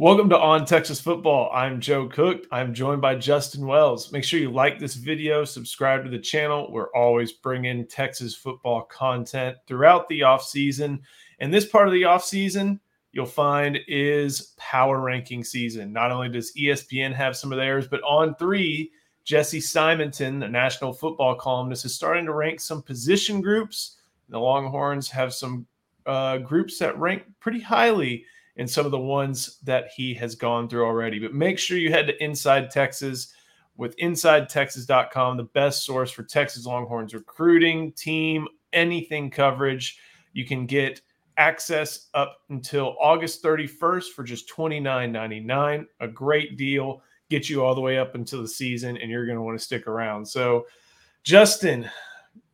Welcome to On Texas Football. I'm Joe Cook. I'm joined by Justin Wells. Make sure you like this video, subscribe to the channel. We're always bringing Texas football content throughout the offseason. And this part of the offseason, you'll find is power ranking season. Not only does ESPN have some of theirs, but On3, Jesse Simonton, the national football columnist, is starting to rank some position groups. The Longhorns have some uh, groups that rank pretty highly and some of the ones that he has gone through already. But make sure you head to Inside Texas with InsideTexas.com, the best source for Texas Longhorns recruiting, team, anything coverage. You can get access up until August 31st for just $29.99. A great deal. Get you all the way up until the season, and you're going to want to stick around. So, Justin,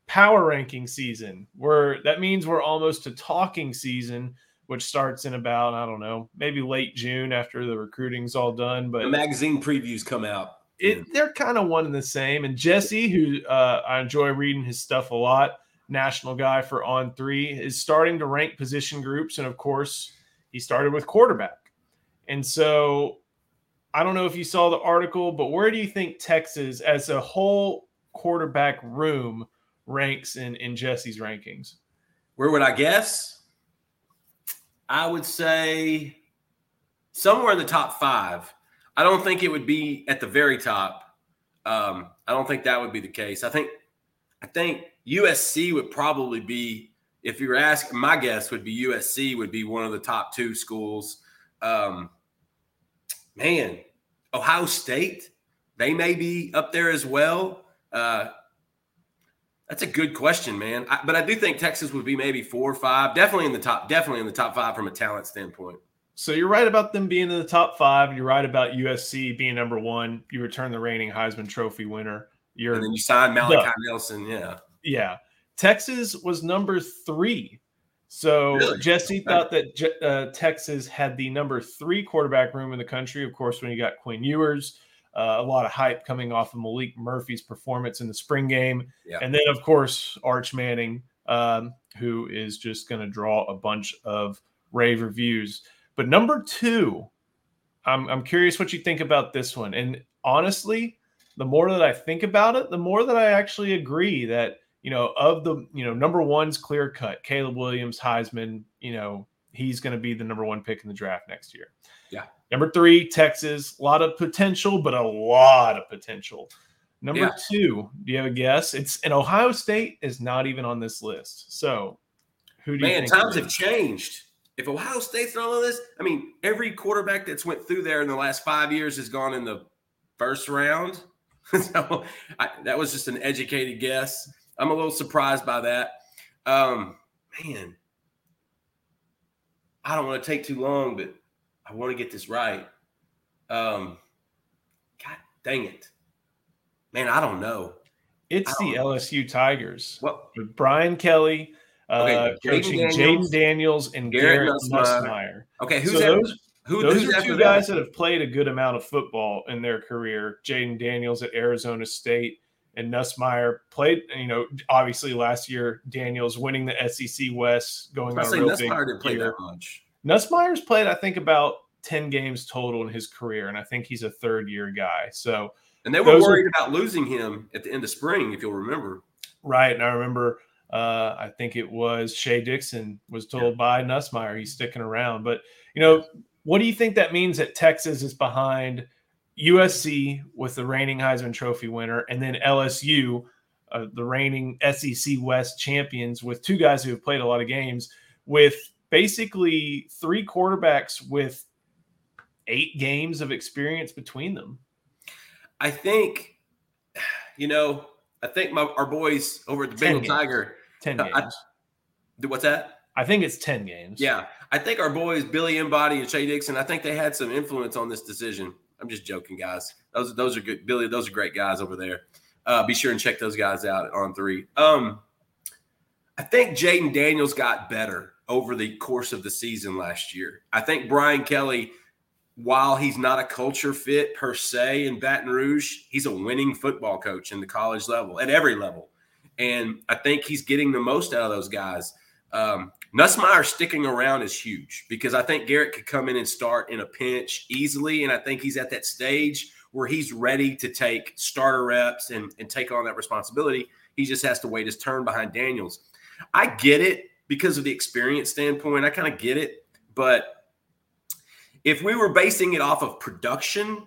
power ranking season. We're that means we're almost to talking season which starts in about I don't know, maybe late June after the recruiting's all done. But the magazine previews come out. It, they're kind of one and the same. And Jesse, who uh, I enjoy reading his stuff a lot, national guy for On3, is starting to rank position groups, and of course, he started with quarterback. And so, I don't know if you saw the article, but where do you think Texas, as a whole quarterback room, ranks in in Jesse's rankings? Where would I guess? I would say somewhere in the top five. I don't think it would be at the very top. Um, I don't think that would be the case. I think I think USC would probably be, if you were asking, my guess would be USC would be one of the top two schools. Um, man, Ohio State, they may be up there as well. Uh, that's a good question, man. I, but I do think Texas would be maybe four or five, definitely in the top, definitely in the top five from a talent standpoint. So you're right about them being in the top five. You're right about USC being number one. You return the reigning Heisman Trophy winner. You're and then you sign Malachi Nelson. Yeah, yeah. Texas was number three. So really? Jesse thought that uh, Texas had the number three quarterback room in the country. Of course, when you got Quinn Ewers, uh, a lot of hype coming off of Maalik Murphy's performance in the spring game. Yeah. And then, of course, Arch Manning, um, who is just going to draw a bunch of rave reviews. But number two, I'm, I'm curious what you think about this one. And honestly, the more that I think about it, the more that I actually agree that, you know, of the, you know, number one's clear cut, Caleb Williams, Heisman, you know, he's going to be the number one pick in the draft next year. Yeah. Number three, Texas. A lot of potential, but a lot of potential. Number yeah. two, do you have a guess? It's and Ohio State is not even on this list. So who do Man, you think? times have changed. If Ohio State's not on this, I mean, every quarterback that's went through there in the last five years has gone in the first round. so I, that was just an educated guess. I'm a little surprised by that. Um, man, I don't want to take too long, but I want to get this right. Um, God dang it, man! I don't know. It's the know. LSU Tigers. What with Brian Kelly uh, okay, coaching Jayden Daniels and Garrett, Garrett Nussmeier. Okay, who's so that? Those, Who, those are two guys that? that have played a good amount of football in their career. Jayden Daniels at Arizona State and Nussmeier played. You know, obviously last year Daniels winning the SEC West, going on a real big didn't play year. that much. Nussmeier's played, I think, about 10 games total in his career, and I think he's a third year guy. So, and they were worried are, about losing him at the end of spring, if you'll remember. Right. And I remember, uh, I think it was Shea Dixon was told yeah. by Nussmeier he's sticking around. But, you know, what do you think that means that Texas is behind USC with the reigning Heisman Trophy winner and then LSU, uh, the reigning SEC West champions, with two guys who have played a lot of games with basically three quarterbacks with eight games of experience between them. I think, you know, I think my our boys over at the Bengal. Tiger. Ten games. I, what's that? I think it's ten games. Yeah, I think our boys Billy Embody and Shea Dixon. I think they had some influence on this decision. I'm just joking, guys. Those those are good. Billy, those are great guys over there. Uh, be sure and check those guys out on three. Um, I think Jayden Daniels got better over the course of the season last year. I think Brian Kelly, while he's not a culture fit per se in Baton Rouge, he's a winning football coach in the college level at every level. And I think he's getting the most out of those guys. Um, Nussmeier sticking around is huge because I think Garrett could come in and start in a pinch easily. And I think he's at that stage where he's ready to take starter reps and, and take on that responsibility. He just has to wait his turn behind Daniels. I get it because of the experience standpoint. I kind of get it. But if we were basing it off of production,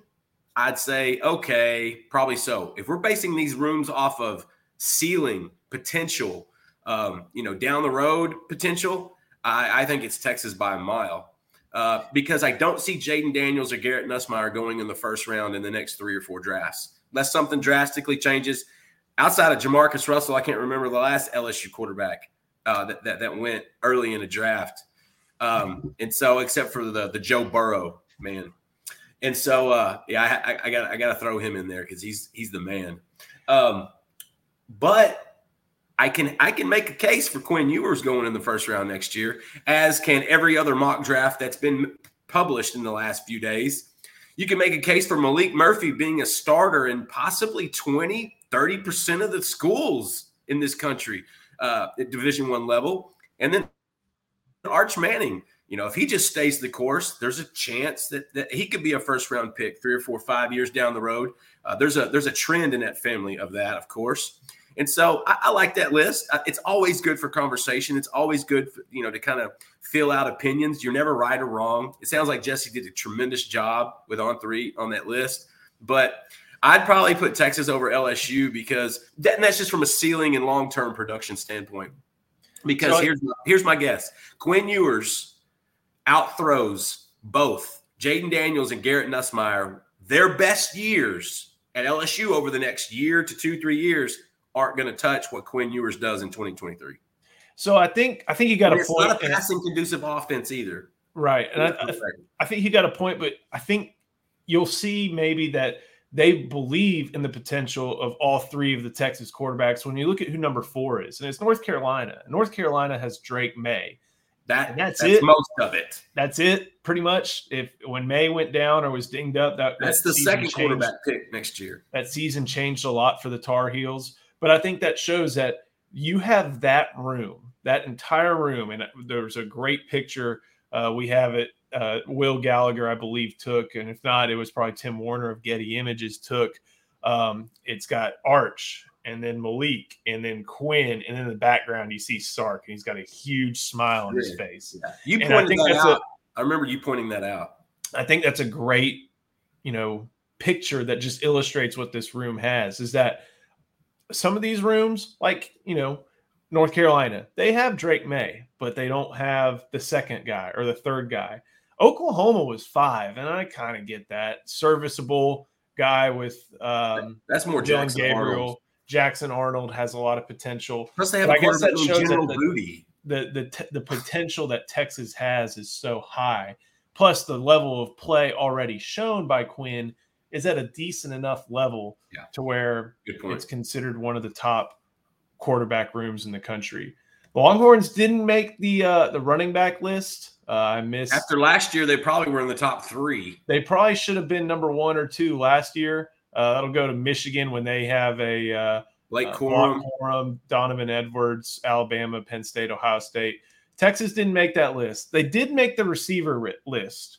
I'd say, okay, probably so. If we're basing these rooms off of ceiling potential, um, you know, down the road potential, I, I think it's Texas by a mile. Uh, because I don't see Jayden Daniels or Garrett Nussmeier going in the first round in the next three or four drafts. Unless something drastically changes. Outside of JaMarcus Russell, I can't remember the last LSU quarterback uh, that, that, that went early in a draft. Um, and so, except for the the Joe Burrow man, and so uh, yeah, I, I got I got to throw him in there because he's he's the man. Um, but I can I can make a case for Quinn Ewers going in the first round next year, as can every other mock draft that's been published in the last few days. You can make a case for Maalik Murphy being a starter in possibly 20, 30% of the schools in this country uh, at Division One level. And then Arch Manning, you know, if he just stays the course, there's a chance that, that he could be a first round pick three or four, five years down the road. Uh, there's a there's a trend in that family of that, of course. And so I, I, like that list. Uh, it's always good for conversation. It's always good, for, you know, to kind of fill out opinions. You're never right or wrong. It sounds like Jesse did a tremendous job with On3 on that list, but I'd probably put Texas over LSU because that, that's just from a ceiling and long term production standpoint. Because so, here's here's my guess: Quinn Ewers outthrows both Jayden Daniels and Garrett Nussmeier their best years at LSU over the next year to two three years aren't going to touch what Quinn Ewers does in 2023. So I think I think you got and a point. It's not a passing conducive offense either. Right, and I, I, think you got a point, but I think you'll see maybe that they believe in the potential of all three of the Texas quarterbacks. When you look at who number four is, and it's North Carolina. North Carolina has Drake Maye. That that's, that's, it. Most of it. That's it. Pretty much. If when Maye went down or was dinged up, that that's that the second changed. quarterback pick next year. That season changed a lot for the Tar Heels. But I think that shows that you have that room, that entire room, and there's a great picture. Uh, we have it. Uh, Will Gallagher, I believe, took, and if not, it was probably Tim Warner of Getty Images took. Um, it's got Arch, and then Malik and then Quinn, and in the background you see Sark, and he's got a huge smile on his face. Yeah. You pointed that out. A, I remember you pointing that out. I think that's a great, you know, picture that just illustrates what this room has. Is that some of these rooms, like you know, North Carolina, they have Drake Maye, but they don't have the second guy or the third guy. Oklahoma was five, and I kind of get that serviceable guy with um, that's more Dillon Jackson Gabriel. Arnold. Jackson Arnold has a lot of potential. Plus, they have but I guess that shows General that the, Booty. The the the, the potential that Texas has is so high. Plus, the level of play already shown by Quinn is at a decent enough level yeah. to where it's considered one of the top quarterback rooms in the country. The Longhorns didn't make the uh, the running back list. Uh, I missed after last year. They probably were in the top three. They probably should have been number one or two last year. Uh, that'll go to Michigan when they have a uh, Blake uh, Corum. Corum, Donovan Edwards, Alabama, Penn State, Ohio State. Texas didn't make that list. They did make the receiver list.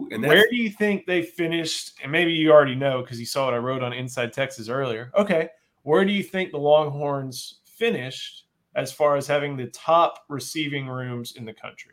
Ooh, and where do you think they finished? And maybe you already know because you saw what I wrote on Inside Texas earlier. Okay, where do you think the Longhorns finished as far as having the top receiving rooms in the country?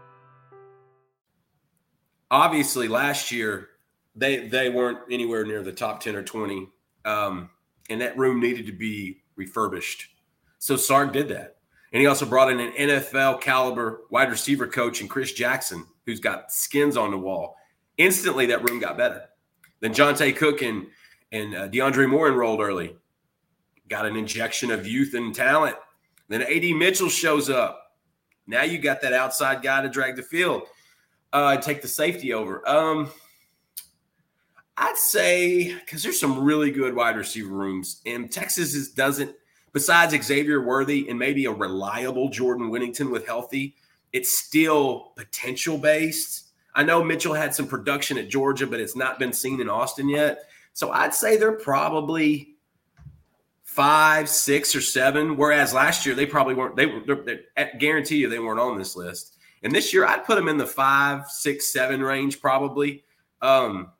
Obviously, last year they they weren't anywhere near the top 10 or 20. Um, and that room needed to be refurbished. So Sark did that. And he also brought in an NFL caliber wide receiver coach and Chris Jackson, who's got skins on the wall. Instantly, that room got better. Then Johntay Cook and, and uh, DeAndre Moore enrolled early, got an injection of youth and talent. Then AD Mitchell shows up. Now you got that outside guy to drag the field, uh, take the safety over. Um, I'd say because there's some really good wide receiver rooms, and Texas is, doesn't. Besides Xavier Worthy and maybe a reliable Jordan Whittington with healthy, it's still potential based. I know Mitchell had some production at Georgia, but it's not been seen in Austin yet. So I'd say they're probably five, six, or seven. Whereas last year they probably weren't. They were. I guarantee you they weren't on this list. And this year I'd put them in the five, six, seven range probably. Um,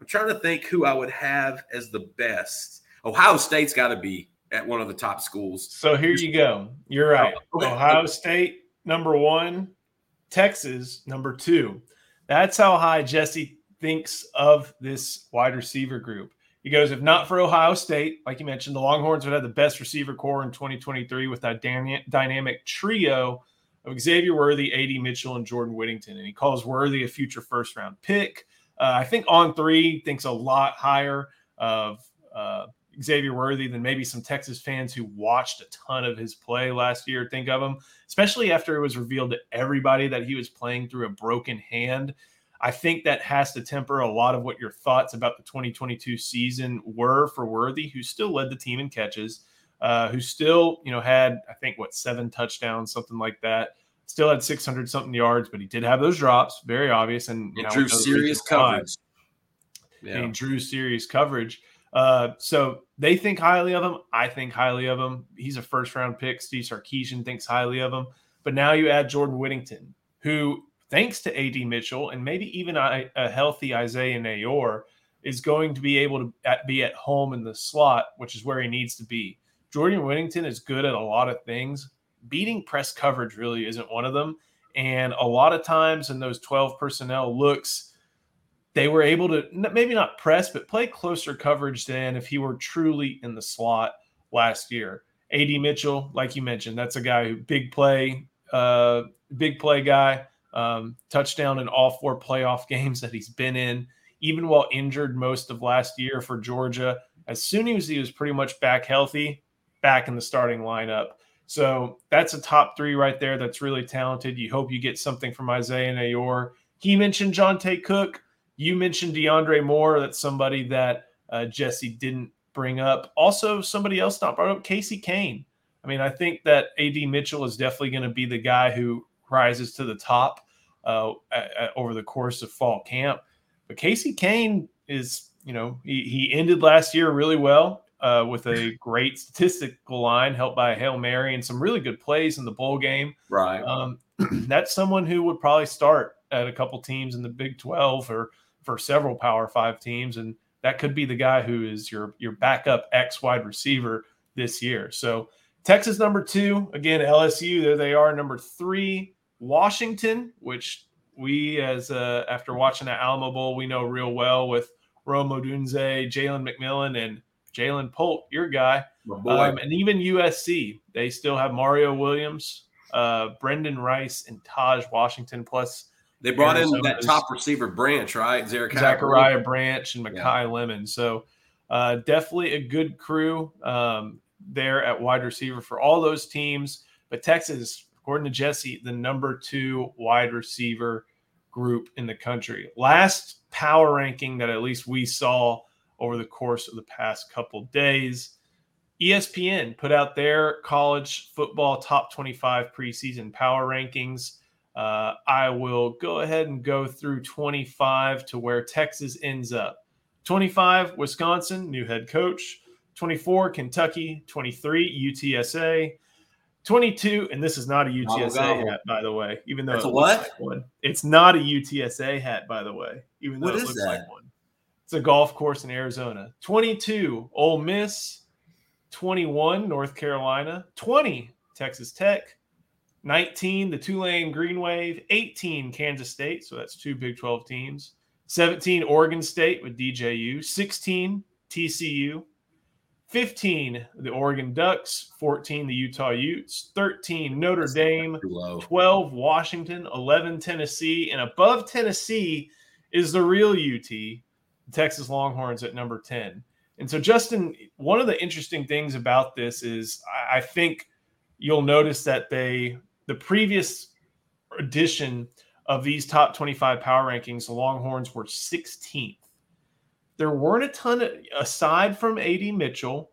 I'm trying to think who I would have as the best. Ohio State's got to be at one of the top schools. So here you go. You're right. Oh, okay. Ohio State number one, Texas number two. That's how high Jesse thinks of this wide receiver group. He goes, if not for Ohio State, like you mentioned, the Longhorns would have the best receiver corps in 2023 with that dynamic trio of Xavier Worthy, AD Mitchell, and Jordan Whittington. And he calls Worthy a future first round pick. Uh, I think On3 thinks a lot higher of uh, Xavier Worthy than maybe some Texas fans who watched a ton of his play last year think of him, especially after it was revealed to everybody that he was playing through a broken hand. I think that has to temper a lot of what your thoughts about the 2022 season were for Worthy, who still led the team in catches, uh, who still, you know, had I think what seven touchdowns, something like that. Still had 600 something yards, but he did have those drops, very obvious, and know, drew serious coverage. Yeah. And drew serious coverage. Uh, so they think highly of him. I think highly of him. He's a first round pick. Steve Sarkisian thinks highly of him. But now you add Jordan Whittington, who, thanks to AD Mitchell and maybe even a, a healthy Isaiah Neyor, is going to be able to be at home in the slot, which is where he needs to be. Jordan Whittington is good at a lot of things. Beating press coverage really isn't one of them. And a lot of times in those 12 personnel looks, they were able to maybe not press, but play closer coverage than if he were truly in the slot last year. AD Mitchell, like you mentioned, that's a guy who big play, uh, big play guy, um, touchdown in all four playoff games that he's been in, even while injured most of last year for Georgia. As soon as he was pretty much back healthy, back in the starting lineup. So that's a top three right there. That's really talented. You hope you get something from Isaiah Neyor. He mentioned Johntay Cook. You mentioned DeAndre Moore. That's somebody that uh, Jesse didn't bring up. Also, somebody else not brought up Casey Cain. I mean, I think that AD Mitchell is definitely going to be the guy who rises to the top uh, at, at, over the course of fall camp. But Casey Cain is, you know, he, he ended last year really well uh, with a great statistical line helped by a Hail Mary and some really good plays in the bowl game. Right. Um, that's someone who would probably start at a couple teams in the Big 12 or – for several Power Five teams, and that could be the guy who is your your backup X wide receiver this year. So Texas number two, again LSU there they are number three. Washington, which we as uh, after watching the Alamo Bowl, we know real well with Rome Odunze, Jalen McMillan, and Ja'Lynn Polk, your guy, um, and even USC. They still have Mario Williams, uh, Brenden Rice, and Tahj Washington, plus they brought in that top receiver branch, right? Zachariah Branch and Makai yeah. Lemon. So uh, definitely a good crew um, there at wide receiver for all those teams. But Texas, according to Jesse, the number two wide receiver group in the country. Last power ranking that at least we saw over the course of the past couple days. ESPN put out their college football top 25 preseason power rankings. Uh, I will go ahead and go through 25 to where Texas ends up. 25, Wisconsin, new head coach. 24, Kentucky. 23, UTSA. 22, and this is not a UTSA hat, by the way, even though it's a what? Like one. It's not a UTSA hat, by the way, even though what it looks that? like one. It's a golf course in Arizona. 22, Ole Miss. 21, North Carolina. 20, Texas Tech. 19, the Tulane Green Wave. 18, Kansas State. So that's two Big 12 teams. 17, Oregon State with DJU. 16, TCU. 15, the Oregon Ducks, 14, the Utah Utes, 13, Notre That's Dame, 12, Washington, 11, Tennessee, and above Tennessee is the real UT, Texas Longhorns at number 10. And so, Justin, one of the interesting things about this is I think you'll notice that they, the previous edition of these top 25 power rankings, the Longhorns were 16th there weren't a ton of, aside from AD Mitchell,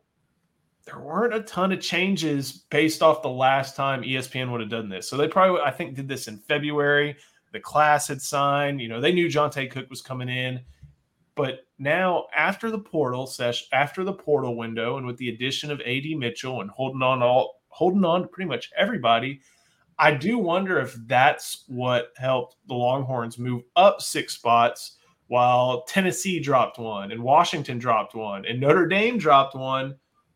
there weren't a ton of changes based off the last time ESPN would have done this. So they probably, I think, did this in February. The class had signed, you know, they knew Johntay Cook was coming in. But now, after the portal session, after the portal window, and with the addition of AD Mitchell and holding on all holding on to pretty much everybody, I do wonder if that's what helped the Longhorns move up six spots while Tennessee dropped one and Washington dropped one and Notre Dame dropped one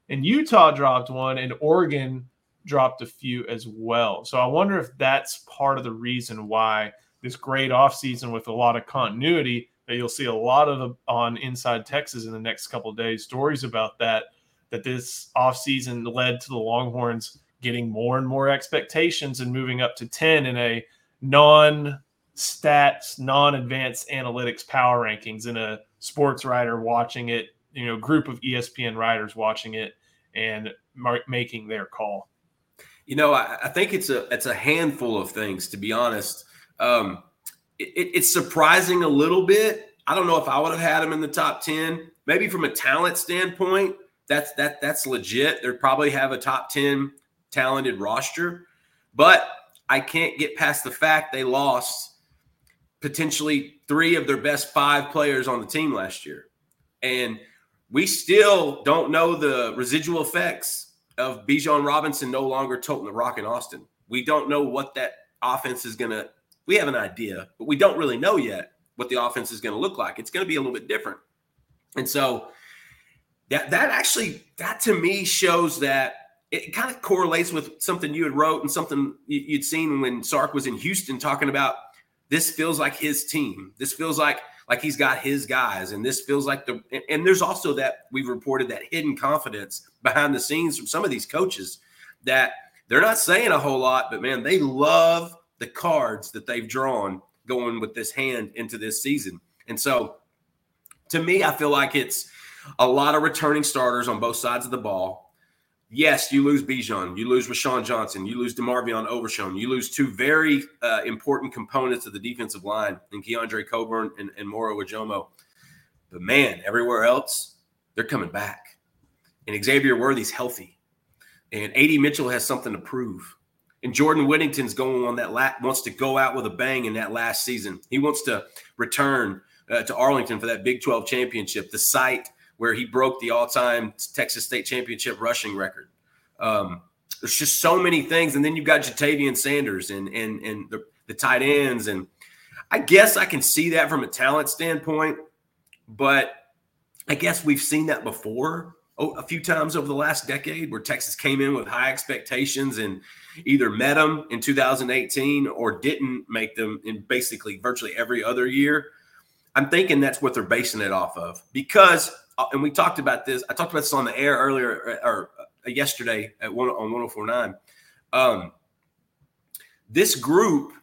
and Utah dropped one and Oregon dropped a few as well. So I wonder if that's part of the reason why this great offseason with a lot of continuity you'll see a lot of on Inside Texas in the next couple days stories about that that this offseason led to the Longhorns getting more and more expectations and moving up to 10 in a non stats, non-advanced analytics power rankings in a sports writer watching it, you know, group of ESPN writers watching it and making their call. You know, I, I, think it's a it's a handful of things to be honest. Um, it, it's surprising a little bit. I don't know if I would have had him in the top ten. Maybe from a talent standpoint, that's that that's legit. They'd probably have a top ten talented roster, but I can't get past the fact they lost potentially three of their best five players on the team last year. And we still don't know the residual effects of Bijan Robinson no longer toting the rock in Austin. We don't know what that offense is going to, we have an idea, but we don't really know yet what the offense is going to look like. It's going to be a little bit different. And so that, that actually, that to me shows that it kind of correlates with something you had wrote and something you'd seen when Sark was in Houston talking about this feels like his team. This feels like like he's got his guys, and this feels like the. And, and there's also that we've reported that hidden confidence behind the scenes from some of these coaches that they're not saying a whole lot, but man, they love the cards that they've drawn going with this hand into this season. And so, to me, I feel like it's a lot of returning starters on both sides of the ball yes, you lose Bijan, you lose Roschon Johnson, you lose DeMarvion Overshown, you lose two very uh, important components of the defensive line in Keondre Coburn and, and Moro. But man, everywhere else, they're coming back. And Xavier Worthy's healthy. And AD Mitchell has something to prove. And Jordan Whittington's going on that lat wants to go out with a bang in that last season. He wants to return uh, to Arlington for that Big 12 championship, the site where he broke the all-time Texas State championship rushing record. Um, there's just so many things, and then you've got Ja'Tavion Sanders and and and the, the tight ends, and I guess I can see that from a talent standpoint, but I guess we've seen that before a few times over the last decade, where Texas came in with high expectations and either met them in 2018 or didn't make them in basically virtually every other year. I'm thinking that's what they're basing it off of because uh, and we talked about this. I talked about this on the air earlier or, or uh, yesterday at one on 1049. Um, this group,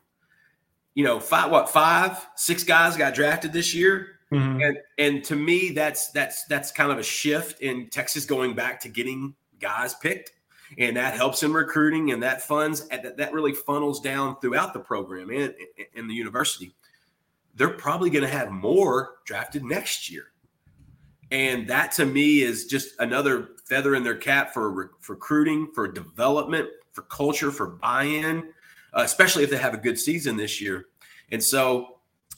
you know, five what five, six guys got drafted this year. Mm-hmm. And and to me, that's that's that's kind of a shift in Texas going back to getting guys picked. And that helps in recruiting and that funds that, that really funnels down throughout the program and in the university. They're probably going to have more drafted next year. And that to me is just another feather in their cap for, for recruiting, for development, for culture, for buy in, uh, especially if they have a good season this year. And so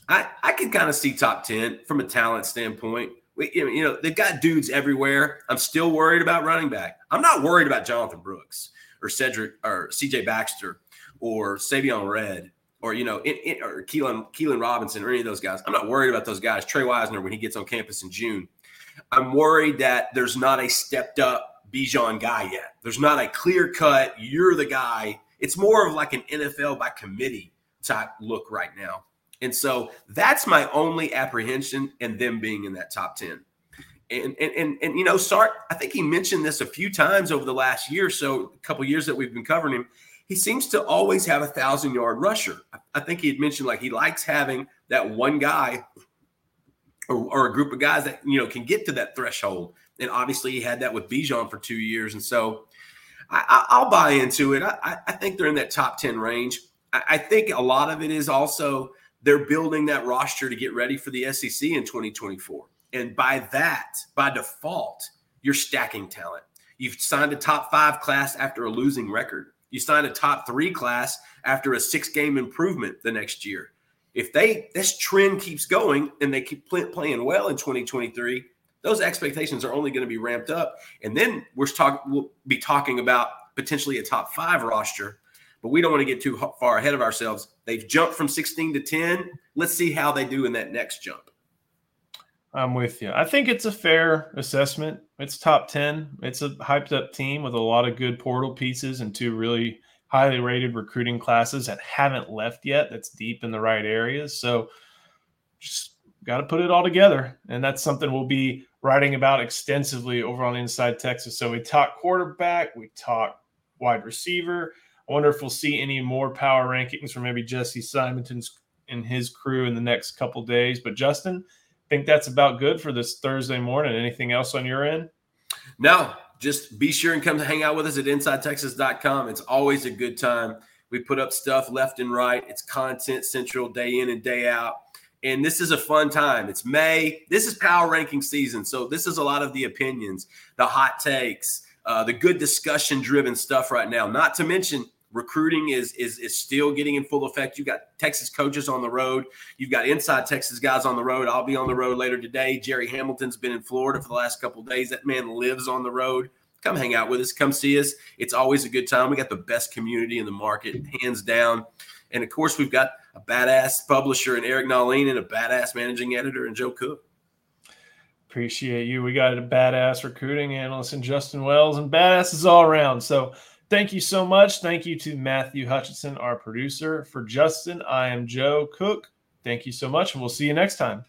I, I can kind of see top 10 from a talent standpoint. We, you know, they've got dudes everywhere. I'm still worried about running back. I'm not worried about Jonathan Brooks or Cedric or CJ Baxter or Savion Red or you know, in, in, or Keilan Keilan Robinson or any of those guys. I'm not worried about those guys. Tre Wisner when he gets on campus in June. I'm worried that there's not a stepped up Bijan guy yet. There's not a clear cut, you're the guy. It's more of like an NFL by committee type look right now. And so that's my only apprehension and them being in that top 10. And, and, and, and you know, Sark, I think he mentioned this a few times over the last year so, a couple years that we've been covering him. He seems to always have a thousand yard rusher. I think he had mentioned like he likes having that one guy or, or, a group of guys that you know can get to that threshold. And obviously, he had that with Bijan for two years, and so I, will buy into it. I, I, think they're in that top ten range. I, I, think a lot of it is also they're building that roster to get ready for the SEC in 2024, and by that, by default, you're stacking talent. You've signed a top five class after a losing record. You signed a top three class after a six game improvement the next year if they this trend keeps going and they keep play, playing well in 2023 those expectations are only going to be ramped up and then we're talking we'll be talking about potentially a top five roster but we don't want to get too far ahead of ourselves they've jumped from 16 to 10 let's see how they do in that next jump i'm with you i think it's a fair assessment it's top 10 it's a hyped up team with a lot of good portal pieces and two really highly rated recruiting classes that haven't left yet that's deep in the right areas. So just got to put it all together. And that's something we'll be writing about extensively over on Inside Texas. So we talk quarterback, we talk wide receiver. I wonder if we'll see any more power rankings from maybe Jesse Simonton's and his crew in the next couple days. But Justin, I think that's about good for this Thursday morning. Anything else on your end? No, just be sure and come to hang out with us at InsideTexas.com. It's always a good time. We put up stuff left and right. It's content central day in and day out. And this is a fun time. It's May. This is power ranking season. So this is a lot of the opinions, the hot takes, uh, the good discussion driven stuff right now. Not to mention recruiting is is is still getting in full effect. You've got Texas coaches on the road. You've got inside Texas guys on the road. I'll be on the road later today. Jerry Hamilton's been in Florida for the last couple days. That man lives on the road. Come hang out with us. Come see us. It's always a good time. We got the best community in the market, hands down. And of course, we've got a badass publisher and Eric Nahlin and a badass managing editor and Joe Cook. Appreciate you. We got a badass recruiting analyst and Justin Wells and badasses all around. So Thank you so much. Thank you to Matthew Hutchinson, our producer. For Justin, I am Joe Cook. Thank you so much, and we'll see you next time.